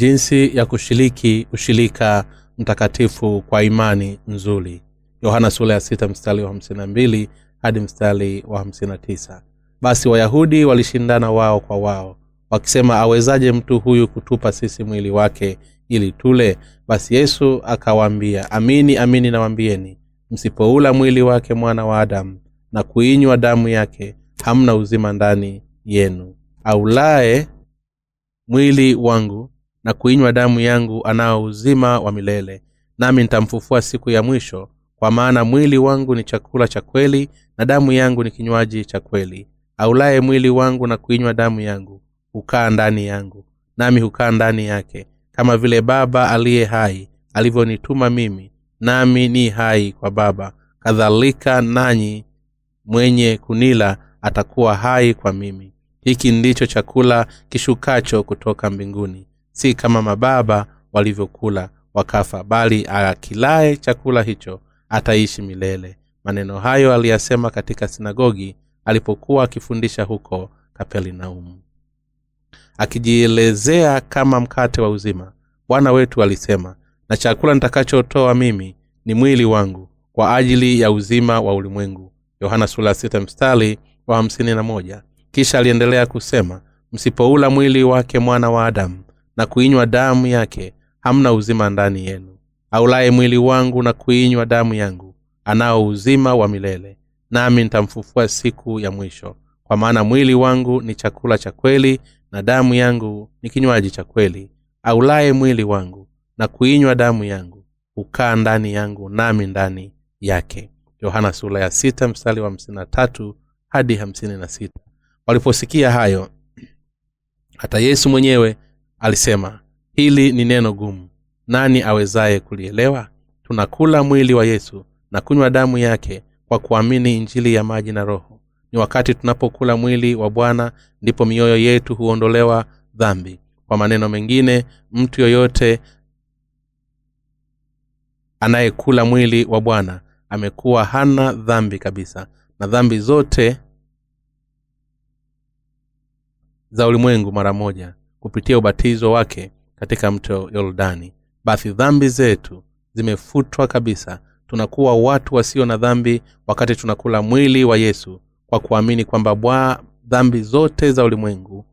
jinsi ya kushiriki ushirika mtakatifu kwa imani nzuri. Yohana sura ya sita mstari wa hamsini na mbili hadi mstari wa hamsini na tisa. Basi wayahudi walishindana wao kwa wao wakisema awezaje mtu huyu kutupa sisi mwili wake ili tule? Basi yesu akawaambia amini amini nawambieni msipoula mwili wake mwana wa adamu na kuinywa damu yake hamna uzima ndani yenu. Aulaye mwili wangu na kuinywa damu yangu anao uzima wa milele. Nami nitamfufua siku ya mwisho kwa maana mwili wangu ni chakula cha kweli na damu yangu ni kinywaji cha kweli. Aulaye mwili wangu na kuinywa damu yangu hukaa ndani yangu nami hukaa ndani yake kama vile baba aliye hai alivyonituma mimi nami ni hai kwa baba. Kadhalika nanyi mwenye kunila atakuwa hai kwa mimi. Hiki ndicho chakula kishukacho kutoka mbinguni si kama mababa walivyokula wakafa bali akilaye chakula hicho ataishi milele. Maneno hayo aliyasema katika sinagogi alipokuwa akifundisha huko kapernaumu. Akijielezea kama mkate wa uzima bwana wetu alisema na chakula nitakachotoa mimi ni mwili wangu kwa ajili ya uzima wa ulimwengu. Yohana mstari wa na moja. Kisha aliendelea kusema msipoula mwili wake mwana wa adamu na kuinywa damu yake hamna uzima ndani yenu. Aulaye mwili wangu na kuinywa damu yangu anao uzima wa milele. Nami nitamfufua siku ya mwisho. Kwa maana mwili wangu ni chakula cha kweli na damu yangu ni kinywaji cha kweli. Aulaye mwili wangu na kuinywa damu yangu hukaa ndani yangu nami ndani yake. Yohana sula ya sita wa tatu hadi hamsini na sita. Waliposikia hayo hata yesu mwenyewe alisema hili ni neno gumu. Nani awezaye kulielewa? Tunakula mwili wa yesu na kunywa damu yake kwa kuamini injili ya maji na roho. Ni wakati tunapokula mwili wa bwana ndipo mioyo yetu huondolewa dhambi. Kwa maneno mengine mtu yoyote anayekula mwili wa bwana amekuwa hana dhambi kabisa na dhambi zote za ulimwengu mara moja kupitia ubatizo wake katika mto yordani. Basi dhambi zetu zimefutwa kabisa. Tunakuwa watu wasio na dhambi wakati tunakula mwili wa yesu kwa kuamini kwamba bwa dhambi zote za ulimwengu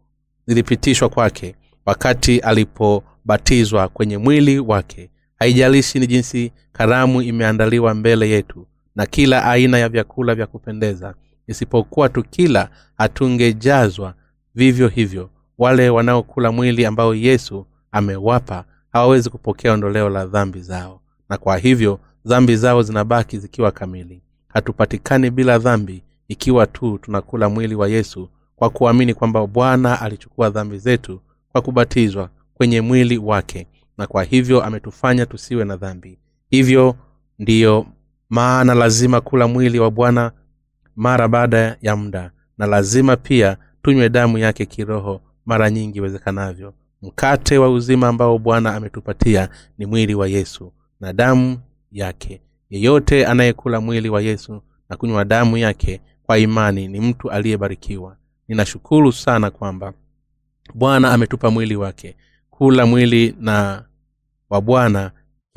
zilipitishwa kwake wakati alipobatizwa kwenye mwili wake. Haijalishi ni jinsi karamu imeandaliwa mbele yetu na kila aina ya vyakula vya kupendeza isipokuwa tukila hatungejazwa vivyo hivyo wale wanaokula mwili ambao yesu amewapa hawawezi kupokea ondoleo la dhambi zao. Na kwa hivyo dhambi zao zinabaki zikiwa kamili. Hatupatikani bila dhambi ikiwa tu tunakula mwili wa yesu kwa kuamini kwamba bwana alichukua dhambi zetu kwa kubatizwa kwenye mwili wake. Na kwa hivyo ametufanya tusiwe na dhambi. Hivyo ndiyo maana lazima kula mwili wa bwana mara baada ya muda. Na lazima pia tunywe damu yake kiroho mara nyingi iwezekanavyo. Mkate wa uzima ambao bwana ametupatia ni mwili wa yesu na damu yake. Yeyote anayekula mwili wa yesu na kunywa damu yake kwa imani ni mtu aliyebarikiwa. Ninashukuru sana kwamba bwana ametupa mwili wake. Kula mwili na wa bwana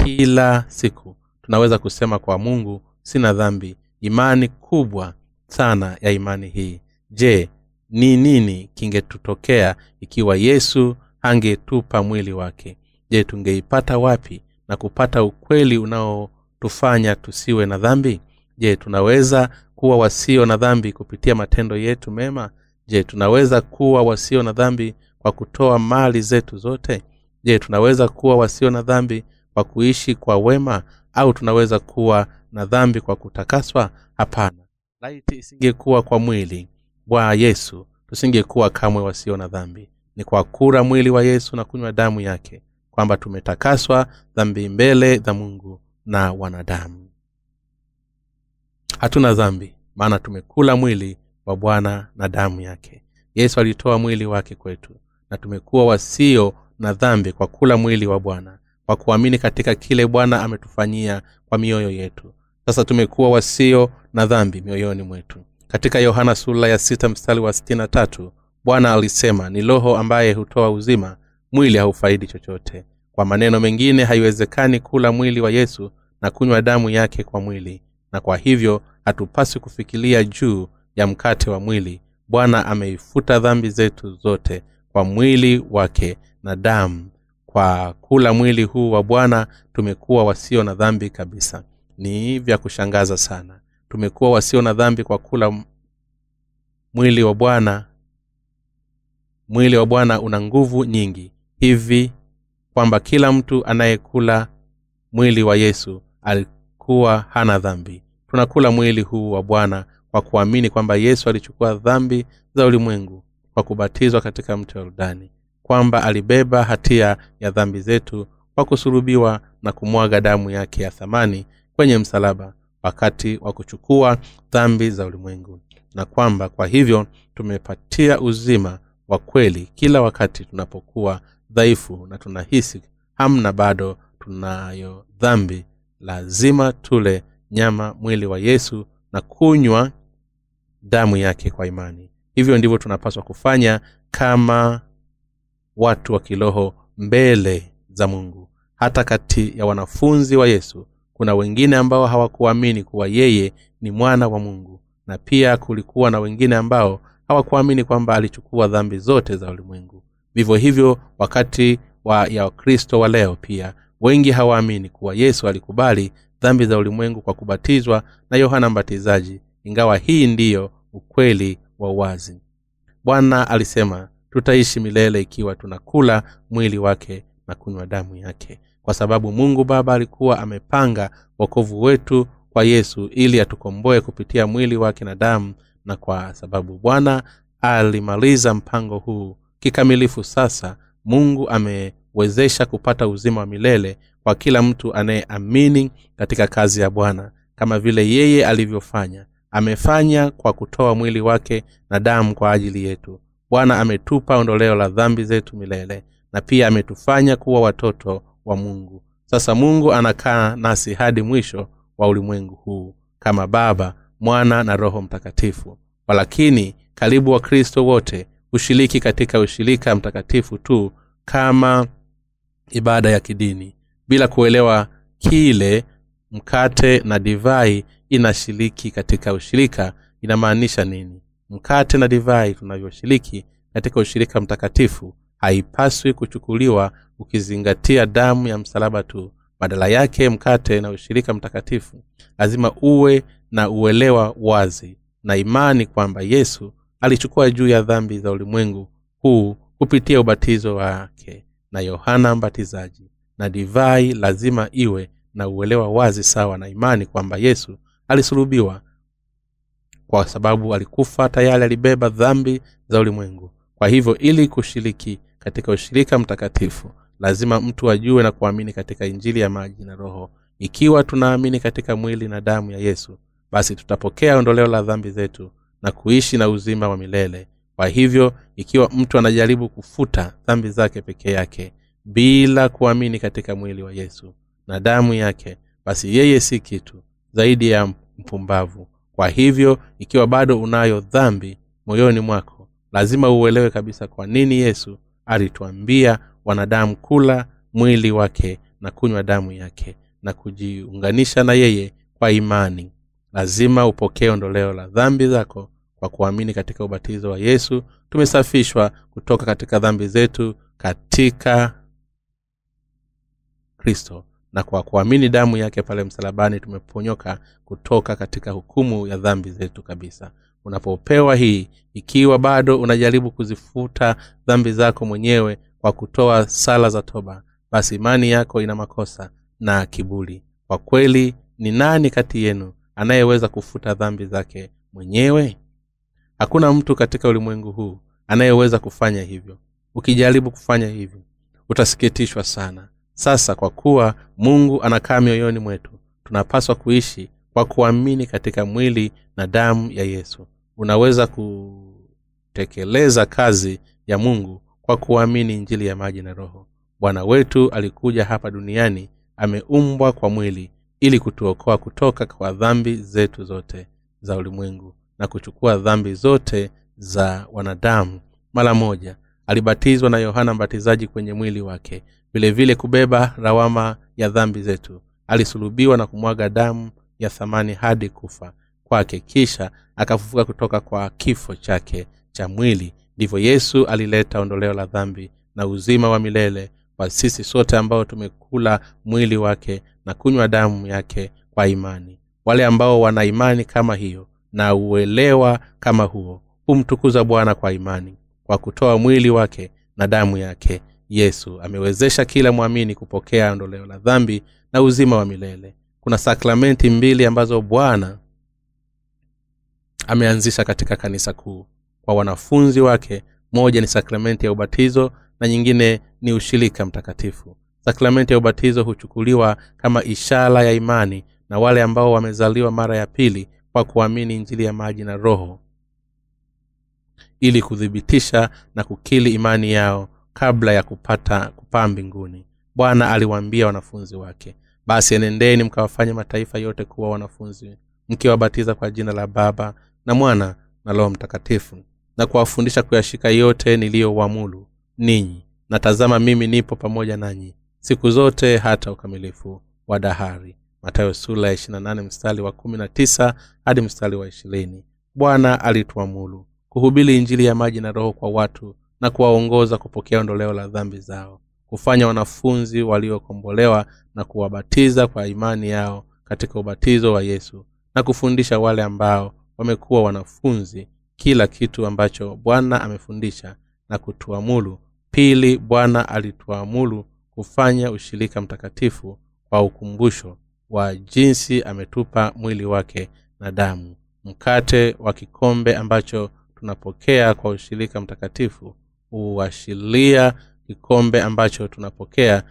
kila siku. Tunaweza kusema kwa mungu sina dhambi. Imani kubwa sana ya imani hii. Je ni nini kingetutokea ikiwa yesu angetupa mwili wake? Je tungeipata wapi na kupata ukweli unaotufanya tusiwe na dhambi? Je tunaweza kuwa wasio na dhambi kupitia matendo yetu mema? Je tunaweza kuwa wasio na dhambi kwa kutoa mali zetu zote? Je tunaweza kuwa wasio na dhambi kwa kuishi kwa wema? Au tunaweza kuwa na dhambi kwa kutakaswa? Hapana. Laiti isingekuwa kwa mwili wa yesu tusingekuwa kamwe wasio na dhambi. Ni kwa kura mwili wa yesu na kunywa damu yake kwamba tumetakaswa dhambi mbele za mungu na wanadamu. Hatuna dhambi maana tumekula mwili wa bwana na damu yake. Yesu alitoa mwili wake kwetu na tumekuwa wasio na dhambi kwa kula mwili wa bwana kwa kuamini katika kile bwana ametufanyia kwa mioyo yetu. Sasa tumekuwa wasio na dhambi mioyoni mwetu katika yohana sula ya sita mstari wa sitini tatu bwana alisema ni roho ambaye hutoa uzima mwili haufaidi chochote. Kwa maneno mengine haiwezekani kula mwili wa yesu na kunywa damu yake kwa mwili. Na kwa hivyo hatupaswi kufikiria juu ya mkate wa mwili. Bwana ameifuta dhambi zetu zote kwa mwili wake na damu. Kwa kula mwili huu wa bwana tumekuwa wasio na dhambi kabisa. Ni vya kushangaza sana tumekuwa wasio na dhambi kwa kula mwili wa bwana. Mwili wa bwana una nguvu nyingi. Hivi kwamba kila mtu anayekula mwili wa yesu alikuwa hana dhambi. Tunakula mwili huu wa bwana kwa kuamini kwamba yesu alichukua dhambi za ulimwengu kwa kubatizwa katika mto yordani kwamba alibeba hatia ya dhambi zetu kwa kusurubiwa na kumwaga damu yake ya thamani kwenye msalaba wakati wa kuchukua dhambi za ulimwengu. Na kwamba kwa hivyo tumepatia uzima wa kweli kila wakati tunapokuwa dhaifu na tunahisi hamna bado tunayo dhambi. Lazima tule nyama mwili wa yesu na kunywa damu yake kwa imani. Hivyo ndivyo tunapaswa kufanya kama watu wa kiroho mbele za mungu. Hata kati ya wanafunzi wa yesu kuna wengine ambao hawakuamini kuwa yeye ni mwana wa mungu na pia kulikuwa na wengine ambao hawakuamini kwamba alichukua dhambi zote za ulimwengu. Vivyo hivyo wakati wa ya wakristo wa leo pia wengi hawaamini kuwa yesu alikubali dhambi za ulimwengu kwa kubatizwa na yohana mbatizaji ingawa hii ndiyo ukweli wa wazi. Bwana alisema tutaishi milele ikiwa tunakula mwili wake na kunywa damu yake kwa sababu mungu baba alikuwa amepanga wokovu wetu kwa yesu ili atukomboe kupitia mwili wake na damu na kwa sababu bwana alimaliza mpango huu kikamilifu sasa mungu amewezesha kupata uzima wa milele kwa kila mtu anayeamini katika kazi ya bwana kama vile yeye alivyofanya. Amefanya kwa kutoa mwili wake na damu kwa ajili yetu. Bwana ametupa ondoleo la dhambi zetu milele na pia ametufanya kuwa watoto wa mungu. Sasa mungu anakaa nasi hadi mwisho wa ulimwengu huu kama baba mwana na roho mtakatifu. Walakini karibu wakristo wote hushiriki katika ushirika mtakatifu tu kama ibada ya kidini. Bila kuelewa kile mkate na divai inashiriki katika ushirika inamaanisha nini? Mkate na divai tunavyoshiriki katika ushirika mtakatifu haipaswi kuchukuliwa ukizingatia damu ya msalaba tu. Badala yake mkate na ushirika mtakatifu lazima uwe na uelewa wazi na imani kwamba yesu alichukua juu ya dhambi za ulimwengu huu kupitia ubatizo wake na yohana mbatizaji. Na divai lazima iwe na uelewa wazi sawa na imani kwamba yesu alisulubiwa kwa sababu alikufa tayari alibeba dhambi za ulimwengu. Kwa hivyo ili kushiriki katika ushirika mtakatifu. Lazima mtu ajue na kuamini katika injili ya maji na roho. Ikiwa tunaamini katika mwili na damu ya yesu basi tutapokea ondoleo la dhambi zetu na kuishi na uzima wa milele. Kwa hivyo ikiwa mtu anajaribu kufuta dhambi zake peke yake bila kuamini katika mwili wa yesu na damu yake basi yeye si kitu zaidi ya mpumbavu. Kwa hivyo ikiwa bado unayo dhambi moyoni mwako lazima uelewe kabisa kwa nini yesu alituambia wanadamu kula mwili wake na kunywa damu yake na kujiunganisha na yeye kwa imani. Lazima upokee ondoleo la dhambi zako kwa kuamini katika ubatizo wa yesu. Tumesafishwa kutoka katika dhambi zetu katika kristo na kwa kuamini damu yake pale msalabani tumeponyoka kutoka katika hukumu ya dhambi zetu kabisa unapopewa hii ikiwa bado unajaribu kuzifuta dhambi zako mwenyewe kwa kutoa sala za toba basi imani yako ina makosa na kibuli kwa kweli ni nani kati yenu anayeweza kufuta dhambi zake mwenyewe? Hakuna mtu katika ulimwengu huu anayeweza kufanya hivyo. Ukijaribu kufanya hivyo utasikitishwa sana. Sasa kwa kuwa mungu anakaa mioyoni mwetu tunapaswa kuishi kwa kuamini katika mwili na damu ya yesu. Unaweza kutekeleza kazi ya mungu kwa kuamini injili ya maji na roho. Bwana wetu alikuja hapa duniani ameumbwa kwa mwili ili kutuokoa kutoka kwa dhambi zetu zote za ulimwengu na kuchukua dhambi zote za wanadamu. Mara moja alibatizwa na yohana mbatizaji kwenye mwili wake. Vilevile vile kubeba rawama ya dhambi zetu. Alisulubiwa na kumwaga damu ya thamani hadi kufa kwake. Kisha akafufuka kutoka kwa kifo chake cha mwili. Ndivyo yesu alileta ondoleo la dhambi na uzima wa milele kwa sisi sote ambao tumekula mwili wake na kunywa damu yake kwa imani. Wale ambao wana imani kama hiyo na uelewa kama huo humtukuza bwana kwa imani kwa kutoa mwili wake na damu yake. Yesu amewezesha kila mwamini kupokea ondoleo la dhambi na uzima wa milele kuna sakramenti mbili ambazo bwana ameanzisha katika kanisa kuu. Kwa wanafunzi wake moja ni sakramenti ya ubatizo na nyingine ni ushirika mtakatifu. Sakramenti ya ubatizo huchukuliwa kama ishara ya imani na wale ambao wamezaliwa mara ya pili kwa kuamini injili ya maji na roho ili kuthibitisha na kukili imani yao kabla ya kupata kupaa mbinguni. Bwana aliwaambia wanafunzi wake basi enendeni mkawafanye mataifa yote kuwa wanafunzi mkiwabatiza kwa jina la baba na mwana na roho mtakatifu na kuwafundisha kuyashika yote niliyowamulu ninyi. Na tazama mimi nipo pamoja nanyi siku zote hata ukamilifu wa dahari. Matayo sula ya 28 mstari wa 19 hadi mstari wa ishirini. Bwana alituamulu kuhubiri injili ya maji na roho kwa watu na kuwaongoza kupokea ondoleo la dhambi zao kufanya wanafunzi waliokombolewa na kuwabatiza kwa imani yao katika ubatizo wa yesu na kufundisha wale ambao wamekuwa wanafunzi kila kitu ambacho bwana amefundisha na kutuamulu pili bwana alituamulu kufanya ushirika mtakatifu kwa ukumbusho wa jinsi ametupa mwili wake na damu. Mkate wa kikombe ambacho tunapokea kwa ushirika mtakatifu huashiria kikombe ambacho tunapokea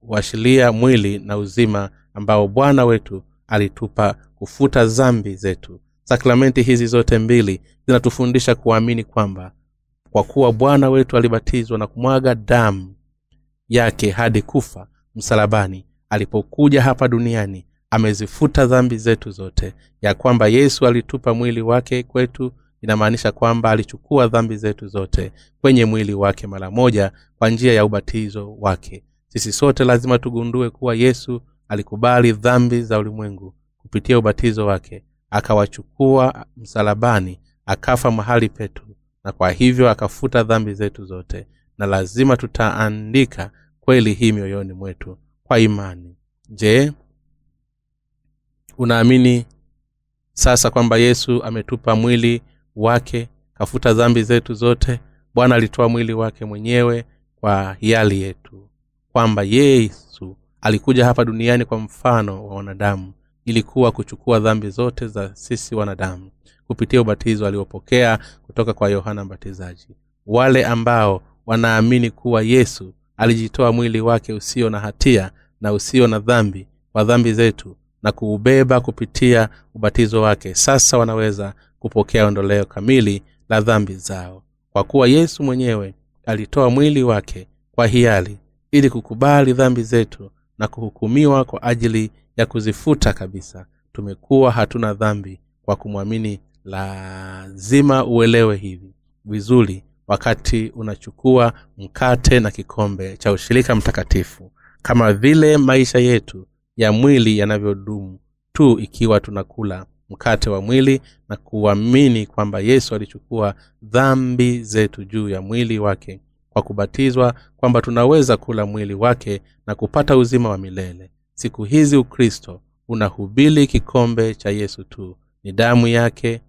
huashiria mwili na uzima ambao bwana wetu alitupa kufuta zambi zetu. Sakramenti hizi zote mbili zinatufundisha kuamini kwamba kwa kuwa bwana wetu alibatizwa na kumwaga damu yake hadi kufa msalabani alipokuja hapa duniani amezifuta dhambi zetu zote ya kwamba yesu alitupa mwili wake kwetu inamaanisha kwamba alichukua dhambi zetu zote kwenye mwili wake mara moja kwa njia ya ubatizo wake. Sisi sote lazima tugundue kuwa yesu alikubali dhambi za ulimwengu kupitia ubatizo wake akawachukua msalabani akafa mahali petu na kwa hivyo akafuta dhambi zetu zote na lazima tutaandika kweli hii mioyoni mwetu kwa imani. Je unaamini sasa kwamba yesu ametupa mwili wake kafuta dhambi zetu zote. Bwana alitoa mwili wake mwenyewe kwa hiali yetu kwamba yesu alikuja hapa duniani kwa mfano wa wanadamu. Ilikuwa kuchukua dhambi zote za sisi wanadamu kupitia ubatizo aliopokea kutoka kwa yohana mbatizaji. Wale ambao wanaamini kuwa yesu alijitoa mwili wake usio na hatia na usio na dhambi kwa dhambi zetu na kuubeba kupitia ubatizo wake sasa wanaweza kupokea ondoleo kamili la dhambi zao. Kwa kuwa yesu mwenyewe alitoa mwili wake kwa hiari ili kukubali dhambi zetu na kuhukumiwa kwa ajili ya kuzifuta kabisa. Tumekuwa hatuna dhambi kwa kumwamini. Lazima uelewe hivi vizuri wakati unachukua mkate na kikombe cha ushirika mtakatifu. Kama vile maisha yetu ya mwili yanavyodumu tu ikiwa tunakula mkate wa mwili na kuamini kwamba yesu alichukua dhambi zetu juu ya mwili wake kwa kubatizwa kwamba tunaweza kula mwili wake na kupata uzima wa milele. Siku hizi ukristo unahubili kikombe cha yesu tu. Ni damu yake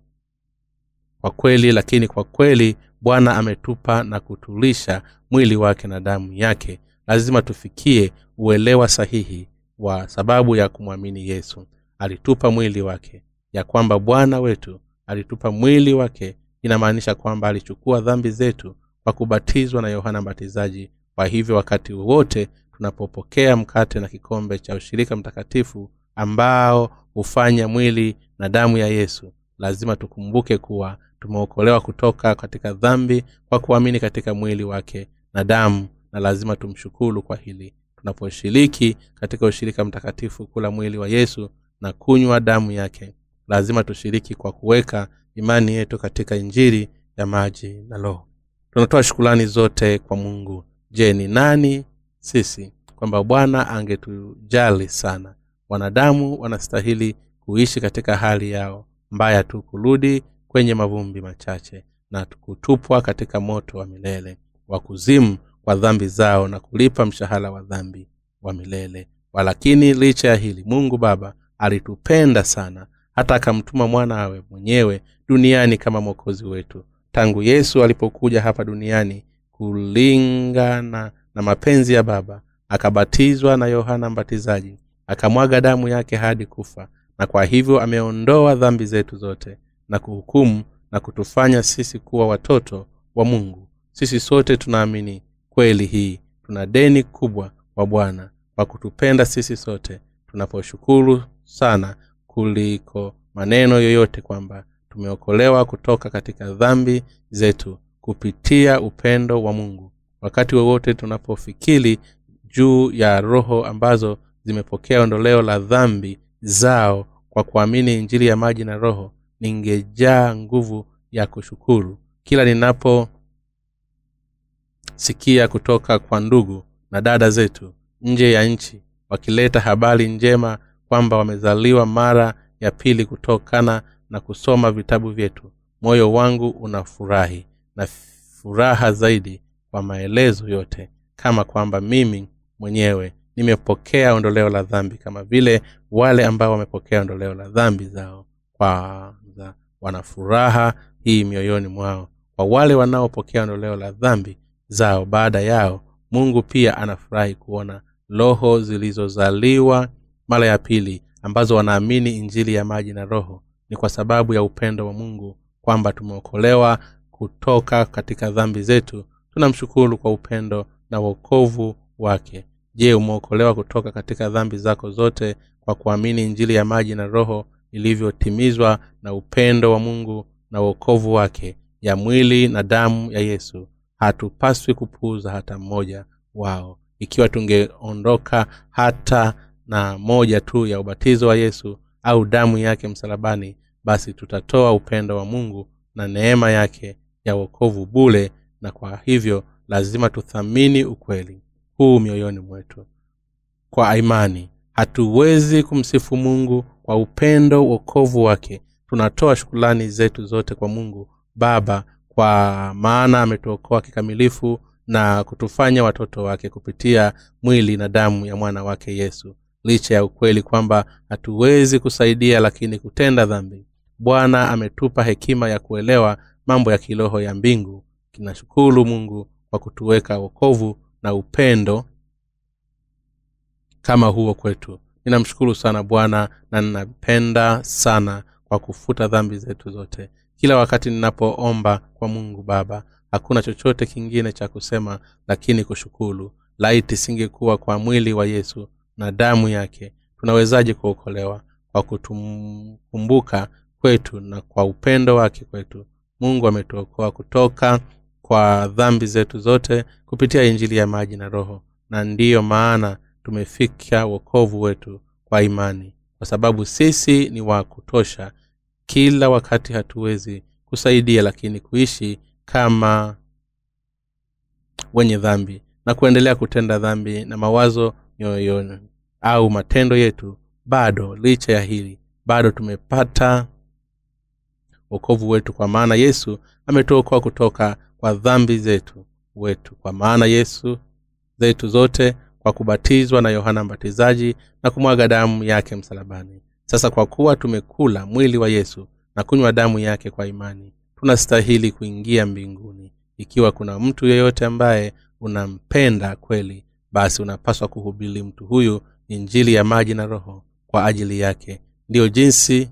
kwa kweli lakini kwa kweli bwana ametupa na kutulisha mwili wake na damu yake. Lazima tufikie uelewa sahihi wa sababu ya kumwamini yesu. Alitupa mwili wake ya kwamba bwana wetu alitupa mwili wake inamaanisha kwamba alichukua dhambi zetu kwa kubatizwa na yohana mbatizaji. Kwa hivyo wakati wowote tunapopokea mkate na kikombe cha ushirika mtakatifu ambao hufanya mwili na damu ya yesu lazima tukumbuke kuwa tumeokolewa kutoka katika dhambi kwa kuamini katika mwili wake na damu na lazima tumshukuru kwa hili. Tunaposhiriki katika ushirika mtakatifu kula mwili wa yesu na kunywa damu yake lazima tushiriki kwa kuweka imani yetu katika injiri ya maji na roho. Tunatoa shukulani zote kwa mungu. Je ni nani? Sisi. Kwamba bwana angetujali sana. Wanadamu wanastahili kuishi katika hali yao. Mbaya tu kurudi kwenye mavumbi machache na kutupwa katika moto wa milele wa kuzimu kwa dhambi zao na kulipa mshahara wa dhambi wa milele. Walakini licha ya hili mungu baba alitupenda sana hata akamtuma mwanawe mwenyewe duniani kama mwokozi wetu. Tangu yesu alipokuja hapa duniani kulingana na mapenzi ya baba akabatizwa na yohana mbatizaji akamwaga damu yake hadi kufa na kwa hivyo ameondoa dhambi zetu zote na kuhukumu na kutufanya sisi kuwa watoto wa mungu. Sisi sote tunaamini kweli hii tuna deni kubwa kwa bwana kwa kutupenda sisi sote. Tunaposhukuru sana kuliko maneno yoyote kwamba tumeokolewa kutoka katika dhambi zetu kupitia upendo wa mungu. Wakati wowote tunapofikiri juu ya roho ambazo zimepokea ondoleo la dhambi zao kwa kuamini injili ya maji na roho ningejaa nguvu ya kushukuru. Kila ninaposikia kutoka kwa ndugu na dada zetu nje ya nchi wakileta habari njema kwamba wamezaliwa mara ya pili kutokana na kusoma vitabu vyetu. Moyo wangu unafurahi na furaha zaidi kwa maelezo yote kama kwamba mimi mwenyewe nimepokea ondoleo la dhambi kama vile wale ambao wamepokea ondoleo la dhambi zao. Kwanza wanafuraha hii mioyoni mwao. Kwa wale wanaopokea ondoleo la dhambi zao baada yao mungu pia anafurahi kuona roho zilizozaliwa mara ya pili ambazo wanaamini injili ya maji na roho ni kwa sababu ya upendo wa mungu kwamba tumeokolewa kutoka katika dhambi zetu. Tunamshukuru kwa upendo na uokovu wake. Je umeokolewa kutoka katika dhambi zako zote kwa kuamini injili ya maji na roho ilivyotimizwa na upendo wa mungu na uokovu wake ya mwili na damu ya yesu? Hatupaswi kupuuza hata mmoja wao. Ikiwa tungeondoka hata na moja tu ya ubatizo wa yesu au damu yake msalabani basi tutatoa upendo wa mungu na neema yake ya uokovu bule na kwa hivyo lazima tuthamini ukweli huu mioyoni mwetu. Kwa imani hatuwezi kumsifu mungu kwa upendo uokovu wake. Tunatoa shukulani zetu zote kwa mungu baba kwa maana ametuokoa kikamilifu na kutufanya watoto wake kupitia mwili na damu ya mwana wake yesu licha ya ukweli kwamba hatuwezi kusaidia lakini kutenda dhambi. Bwana ametupa hekima ya kuelewa mambo ya kiroho ya mbingu. Kinashukuru mungu kwa kutuweka wokovu na upendo kama huo kwetu. Ninamshukuru sana bwana na ninapenda sana kwa kufuta dhambi zetu zote. Kila wakati ninapoomba kwa mungu baba hakuna chochote kingine cha kusema lakini kushukuru. Laiti singekuwa kwa mwili wa yesu na damu yake tunawezaje kuokolewa? Kwa kutumkumbuka kwetu na kwa upendo wake kwetu. Mungu ametuokoa kutoka kwa dhambi zetu zote kupitia injili ya maji na roho na ndiyo maana tumefika wokovu wetu kwa imani. Kwa sababu sisi ni wa kutosha kila wakati hatuwezi kusaidia lakini kuishi kama wenye dhambi na kuendelea kutenda dhambi na mawazo mioyoni au matendo yetu bado licha ya hili bado tumepata wokovu wetu kwa maana yesu ametuokoa kutoka kwa dhambi zetu wetu. Kwa maana yesu zetu zote kwa kubatizwa na yohana mbatizaji na kumwaga damu yake msalabani. Sasa kwa kuwa tumekula mwili wa yesu na kunywa damu yake kwa imani tunastahili kuingia mbinguni. Ikiwa kuna mtu yeyote ambaye unampenda kweli basi unapaswa kuhubiri mtu huyu injili ya maji na roho kwa ajili yake. Ndiyo jinsi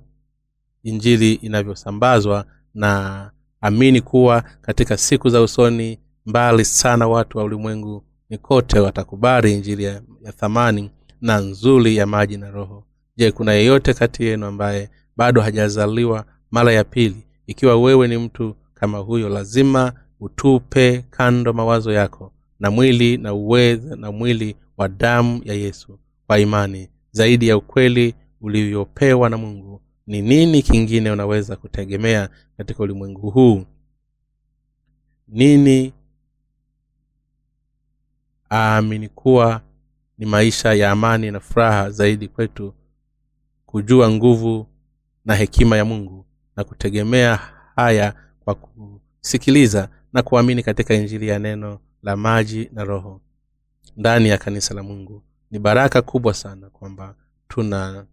injili inavyosambazwa na amini kuwa katika siku za usoni mbali sana watu wa ulimwengu ni kote watakubali injili ya, ya thamani na nzuri ya maji na roho. Je kuna yeyote kati yenu ambaye bado hajazaliwa mara ya pili? Ikiwa wewe ni mtu kama huyo lazima utupe kando mawazo yako na mwili na uweza na mwili wa damu ya yesu. Kwa imani zaidi ya ukweli ulivyopewa na mungu ni nini kingine unaweza kutegemea katika ulimwengu huu? Nini aamini kuwa ni maisha ya amani na furaha zaidi kwetu kujua nguvu na hekima ya mungu na kutegemea haya kwa kusikiliza na kuamini katika injili ya neno la maji na roho. Ndani ya kanisa la mungu ni baraka kubwa sana kwamba tunaweza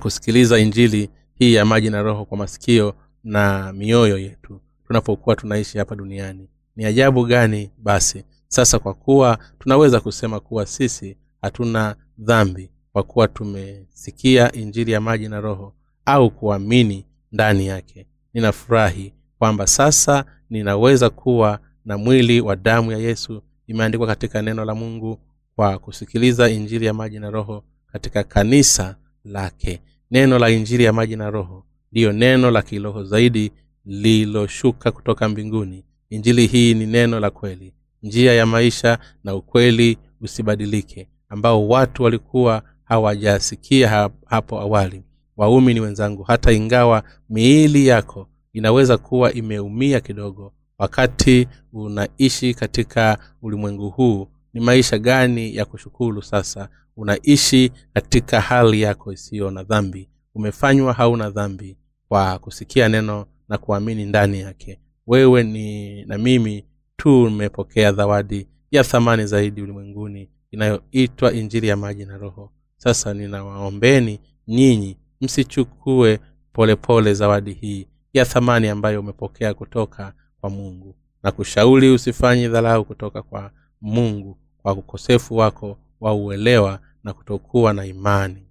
kusikiliza injili hii ya maji na roho kwa masikio na mioyo yetu tunapokuwa tunaishi hapa duniani. Ni ajabu gani basi? Sasa kwa kuwa tunaweza kusema kuwa sisi hatuna dhambi kwa kuwa tumesikia injili ya maji na roho au kuamini ndani yake ninafurahi kwamba sasa ninaweza kuwa na mwili wa damu ya yesu imeandikwa katika neno la mungu kwa kusikiliza injili ya maji na roho katika kanisa lake. Neno la injili ya maji na roho ndiyo neno la kiroho zaidi lililoshuka kutoka mbinguni. Injili hii ni neno la kweli njia ya maisha na ukweli usibadilike ambao watu walikuwa hawajasikia hapo awali. Waumini wenzangu hata ingawa miili yako inaweza kuwa imeumia kidogo wakati unaishi katika ulimwengu huu ni maisha gani ya kushukuru sasa? Unaishi katika hali yako isiyo na dhambi. Umefanywa hauna dhambi kwa kusikia neno na kuamini ndani yake. Wewe ni na mimi tumepokea zawadi ya thamani zaidi ulimwenguni inayoitwa injili ya maji na roho. Sasa ninawaombeni nyinyi msichukue polepole zawadi hii ya thamani ambayo umepokea kutoka kwa mungu. Na kushauri usifanye dharau kutoka kwa mungu kwa ukosefu wako wa uelewa na kutokuwa na imani.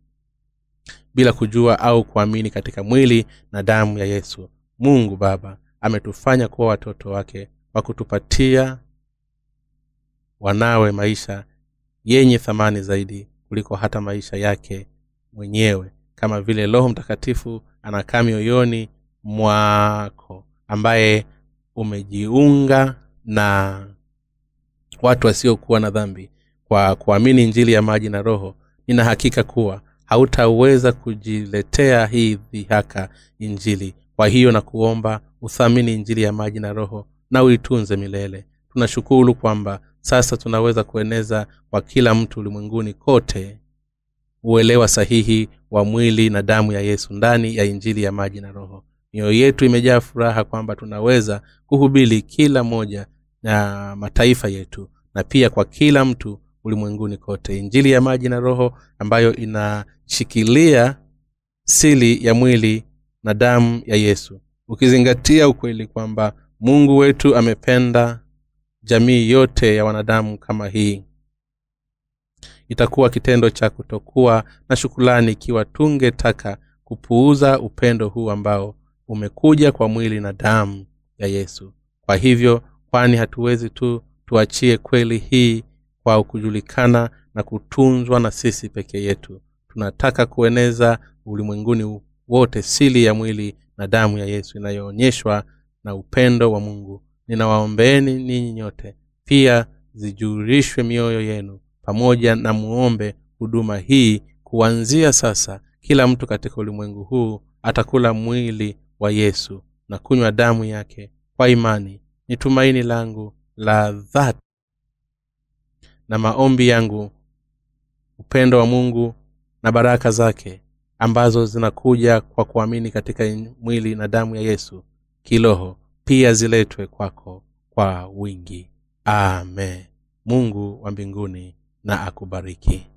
Bila kujua au kuamini katika mwili na damu ya yesu mungu baba ametufanya kuwa watoto wake kwa kutupatia wanawe maisha yenye thamani zaidi kuliko hata maisha yake mwenyewe kama vile roho mtakatifu anakaa mioyoni mwako ambaye umejiunga na watu wasiokuwa na dhambi kwa kuamini injili ya maji na roho nina hakika kuwa hautaweza kujiletea hii dhihaka injili. Kwa hiyo na kuomba uthamini injili ya maji na roho na uitunze milele. Tunashukuru kwamba sasa tunaweza kueneza kwa kila mtu ulimwenguni kote uelewa sahihi wa mwili na damu ya yesu ndani ya injili ya maji na roho mioyo yetu imejaa furaha kwamba tunaweza kuhubiri kila moja na mataifa yetu na pia kwa kila mtu ulimwenguni kote. Injili ya maji na roho ambayo inashikilia sili ya mwili na damu ya yesu. Ukizingatia ukweli kwamba mungu wetu amependa jamii yote ya wanadamu kama hii. Itakuwa kitendo cha kutokuwa na shukulani ikiwa tungetaka kupuuza upendo huu ambao umekuja kwa mwili na damu ya yesu. Kwa hivyo kwani hatuwezi tu tuachie kweli hii kwa kujulikana na kutunzwa na sisi peke yetu. Tunataka kueneza ulimwenguni wote sili ya mwili na damu ya yesu inayoonyeshwa na upendo wa mungu. Ninawaombeeni ninyi nyote pia zijurishwe mioyo yenu pamoja na muombe huduma hii kuanzia sasa. Kila mtu katika ulimwengu huu atakula mwili wa yesu na kunywa damu yake kwa imani ni tumaini langu la dhati na maombi yangu upendo wa mungu na baraka zake ambazo zinakuja kwa kuamini katika mwili na damu ya yesu kiroho pia ziletwe kwako kwa wingi. Amen. Mungu wa mbinguni na akubariki